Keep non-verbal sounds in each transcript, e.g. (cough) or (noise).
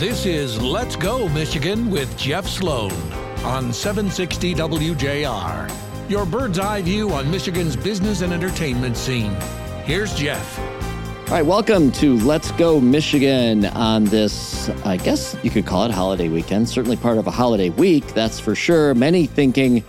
This is Let's Go Michigan with Jeff Sloan on 760 WJR. Your bird's eye view on Michigan's business and entertainment scene. Here's Jeff. All right, welcome to Let's Go Michigan on this, I guess you could call it holiday weekend. Certainly part of a holiday week, that's for sure. Many thinking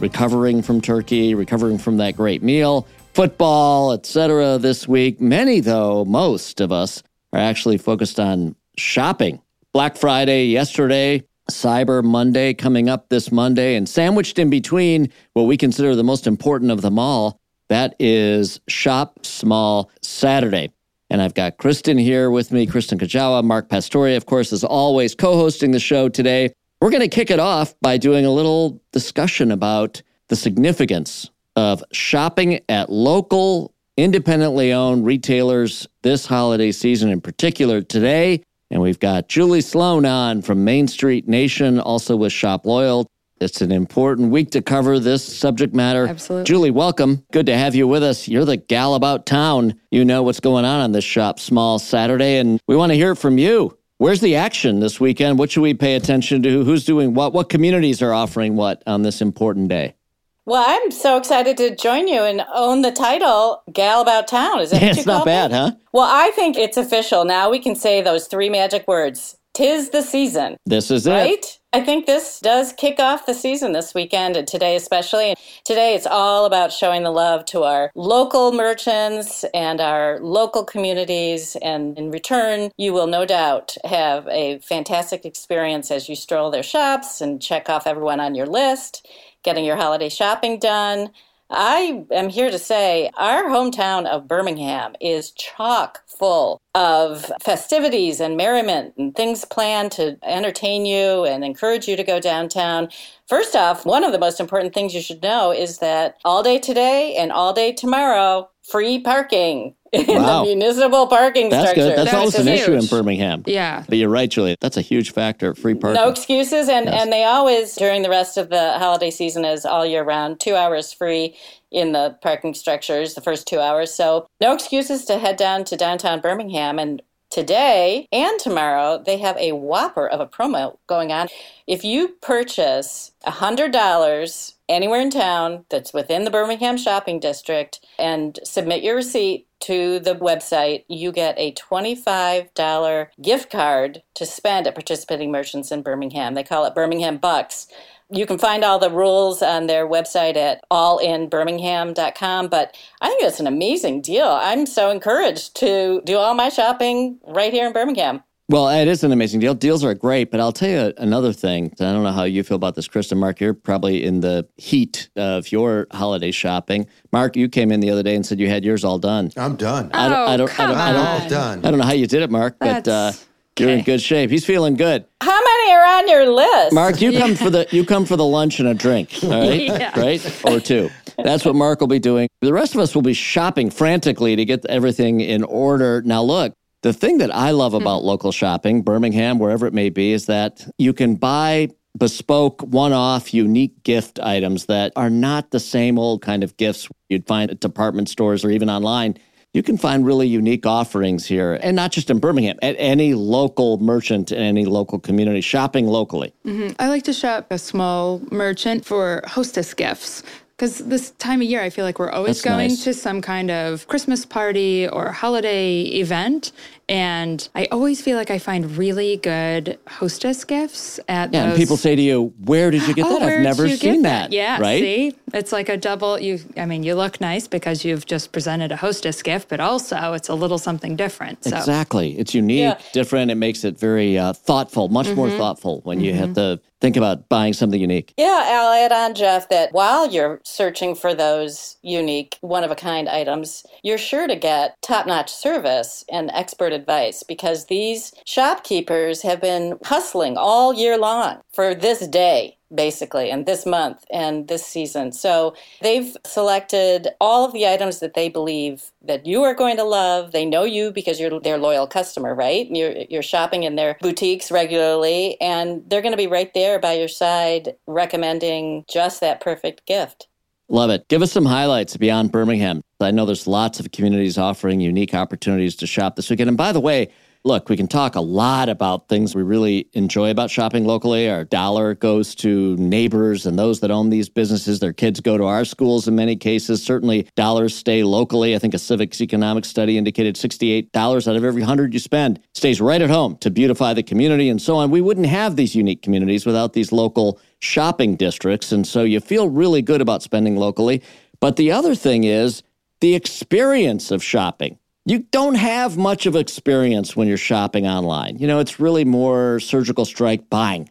recovering from Turkey, recovering from that great meal, football, etc. this week. Many, though, most of us are actually focused on shopping. Black Friday yesterday, Cyber Monday coming up this Monday, and sandwiched in between what we consider the most important of them all, that is Shop Small Saturday. And I've got Kristen here with me, Kristen Kujawa, Mark Pastore, of course, as always, co hosting the show today. We're going to kick it off by doing a little discussion about the significance of shopping at local, independently owned retailers this holiday season, in particular today. And we've got Julie Sloan on from Main Street Nation, also with Shop Loyal. It's an important week to cover this subject matter. Absolutely. Julie, welcome. Good to have you with us. You're the gal about town. You know what's going on on this Shop Small Saturday, and we want to hear from you. Where's the action this weekend? What should we pay attention to? Who's doing what? What communities are offering what on this important day? Well, I'm so excited to join you and own the title Gal About Town. Is that what it's not bad, me? huh? Well, I think it's official. Now we can say those three magic words. Tis the season. This is it. Right? I think this does kick off the season this weekend and today especially. Today it's all about showing the love to our local merchants and our local communities and in return you will no doubt have a fantastic experience as you stroll their shops and check off everyone on your list, getting your holiday shopping done. I am here to say our hometown of Birmingham is chock full of festivities and merriment and things planned to entertain you and encourage you to go downtown. First off, one of the most important things you should know is that all day today and all day tomorrow, free parking in Wow. the municipal parking That's structure. good. That's That always is an issue in. Birmingham. Yeah. But you're right, Julie. That's a huge factor. Free parking. No excuses, and, Yes. and they always during the rest of the holiday season is all year round, two hours free in the parking structures, the first two hours. So no excuses to head down to downtown Birmingham. And today and tomorrow they have a whopper of a promo going on. If you purchase hundred dollars anywhere in town that's within the Birmingham shopping district and submit your receipt to the website, you get a $25 gift card to spend at participating merchants in Birmingham. They call it Birmingham Bucks. You can find all the rules on their website at allinbirmingham.com, but I think it's an amazing deal. I'm so encouraged to do all my shopping right here in Birmingham. Well, it is an amazing deal. Deals are great, but I'll tell you another thing. I don't know how you feel about this, Kristen. Mark, you're probably in the heat of your holiday shopping. Mark, you came in the other day and said you had yours all done. I'm done. I don't, I Oh, don't, I don't, I don't, I'm all done. I don't know how you did it, Mark, but uh, That's- you're in good shape. He's feeling good. How many are on your list? Mark, you come (laughs) for the you come for the lunch and a drink, all right? Yeah. Right? Or two. That's what Mark will be doing. The rest of us will be shopping frantically to get everything in order. Now look, the thing that I love hmm. about local shopping, Birmingham, wherever it may be, is that you can buy bespoke, one off, unique gift items that are not the same old kind of gifts you'd find at department stores or even online. You can find really unique offerings here, and not just in Birmingham, at any local merchant in any local community, shopping locally. Mm-hmm. I like to shop a small merchant for hostess gifts. Because this time of year, I feel like we're always That's going nice. to some kind of Christmas party or holiday event. And I always feel like I find really good hostess gifts at Yeah, those. and people say to you, "Where did you get (gasps) Oh, that? I've never seen get that." Yeah, right? see, it's like a double. You, I mean, you look nice because you've just presented a hostess gift, but also it's a little something different. So Exactly. It's unique, Yeah. different. It makes it very uh, thoughtful, much more Mm-hmm. thoughtful when you have to think about buying something unique. Yeah, I'll add on, Jeff, that while you're searching for those unique, one of a kind items, you're sure to get top notch service and expert advice because these shopkeepers have been hustling all year long for this day. Basically, and this month and this season. So they've selected all of the items that they believe that you are going to love. They know you because you're their loyal customer, right? You're, you're shopping in their boutiques regularly, and they're going to be right there by your side recommending just that perfect gift. Love it. Give us some highlights beyond Birmingham. I know there's lots of communities offering unique opportunities to shop this weekend. And by the way, look, we can talk a lot about things we really enjoy about shopping locally. Our dollar goes to neighbors and those that own these businesses. Their kids go to our schools in many cases. Certainly, dollars stay locally. I think a civics economics study indicated $68 out of every 100 you spend stays right at home to beautify the community and so on. We wouldn't have these unique communities without these local shopping districts. And so you feel really good about spending locally. But the other thing is the experience of shopping you don't have much of experience when you're shopping online. You know, it's really more surgical strike buying.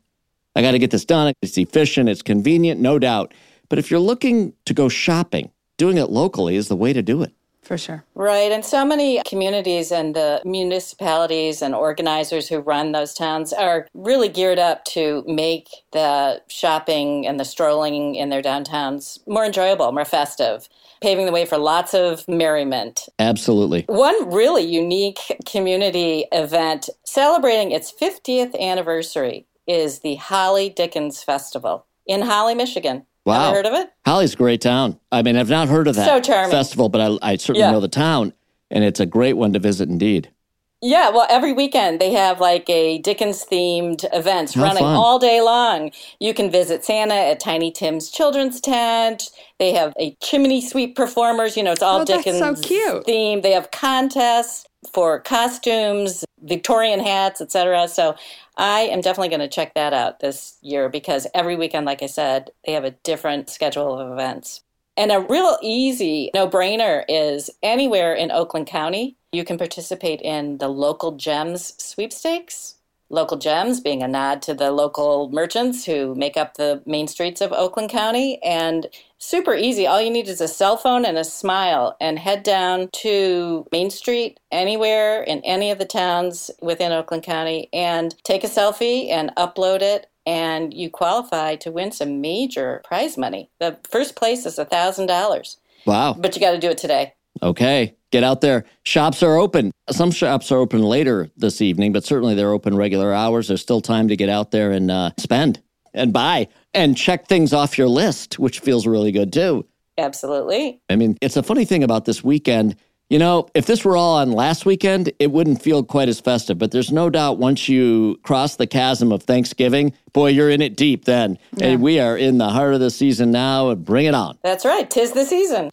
I got to get this done. It's efficient, it's convenient, no doubt. But if you're looking to go shopping, doing it locally is the way to do it. For sure. Right. And so many communities and the municipalities and organizers who run those towns are really geared up to make the shopping and the strolling in their downtowns more enjoyable, more festive paving the way for lots of merriment. Absolutely. One really unique community event celebrating its 50th anniversary is the Holly Dickens Festival in Holly, Michigan. Wow. Have heard of it? Holly's a great town. I mean, I've not heard of that so charming. festival, but I, I certainly Yeah. know the town, and it's a great one to visit indeed. Yeah, well, every weekend they have like a Dickens themed events How running fun. all day long. You can visit Santa at Tiny Tim's Children's Tent. They have a chimney sweep performers. You know, it's all Oh, Dickens so cute. theme. They have contests for costumes, Victorian hats, etc. So I am definitely going to check that out this year because every weekend, like I said, they have a different schedule of events. And a real easy no brainer is anywhere in Oakland County, you can participate in the Local Gems sweepstakes. Local Gems being a nod to the local merchants who make up the main streets of Oakland County. And super easy. All you need is a cell phone and a smile and head down to Main Street anywhere in any of the towns within Oakland County and take a selfie and upload it and you qualify to win some major prize money. The first place is a $1,000, Wow. but you got to do it today. Okay. Get out there. Shops are open. Some shops are open later this evening, but certainly they're open regular hours. There's still time to get out there and uh, spend and buy and check things off your list, which feels really good too. Absolutely. I mean, it's a funny thing about this weekend. You know, if this were all on last weekend, it wouldn't feel quite as festive. But there's no doubt once you cross the chasm of Thanksgiving, boy, you're in it deep then. And we are in the heart of the season now. Bring it on. That's right. Tis the season.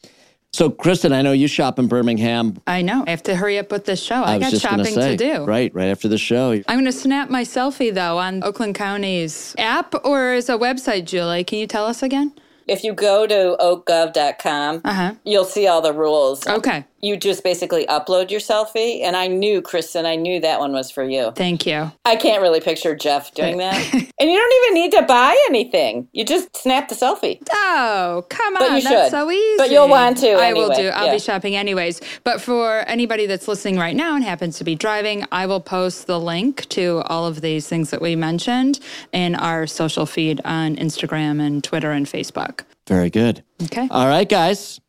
So, Kristen, I know you shop in Birmingham. I know. I have to hurry up with this show. I, was got just going to shopping say, to do. right, right after the show. I'm going to snap my selfie though on Oakland County's app or is a website, Julie. Can you tell us again? If you go to oakgov.com, Uh huh. you'll see all the rules. Okay. You just basically upload your selfie. And I knew, Kristen, I knew that one was for you. Thank you. I can't really picture Jeff doing that. (laughs) and you don't even need to buy anything. You just snap the selfie. Oh, come on. But you That's should. so easy. But you'll want to I will do. I'll Yeah. be shopping anyways. But for anybody that's listening right now and happens to be driving, I will post the link to all of these things that we mentioned in our social feed on Instagram and Twitter and Facebook. Very good. Okay. All right, guys.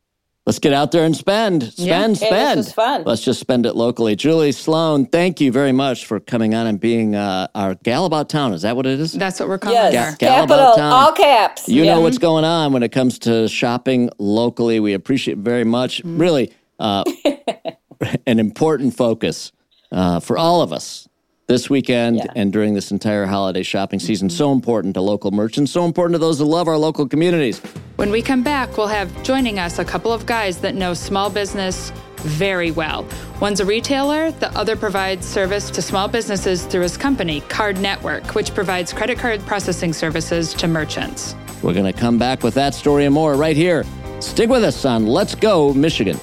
Let's get out there and spend, spend, Yeah, this spend. was fun. Let's just spend it locally. Julie Sloan, thank you very much for coming on and being uh, our gal about town. Is that what it is? That's what we're calling Yes. her. Gal about Capital, town. all caps. You Yeah. know what's going on when it comes to shopping locally. We appreciate it very much. Mm-hmm. Really, uh, (laughs) an important focus uh, for all of us this weekend Yeah. Mm-hmm. and during this entire holiday shopping season. So important to local merchants, so important to those who love our local communities. When we come back, we'll have joining us a couple of guys that know small business very well. One's a retailer, the other provides service to small businesses through his company, Card Network, which provides credit card processing services to merchants. We're going to come back with that story and more right here. Stick with us on Let's Go, Michigan.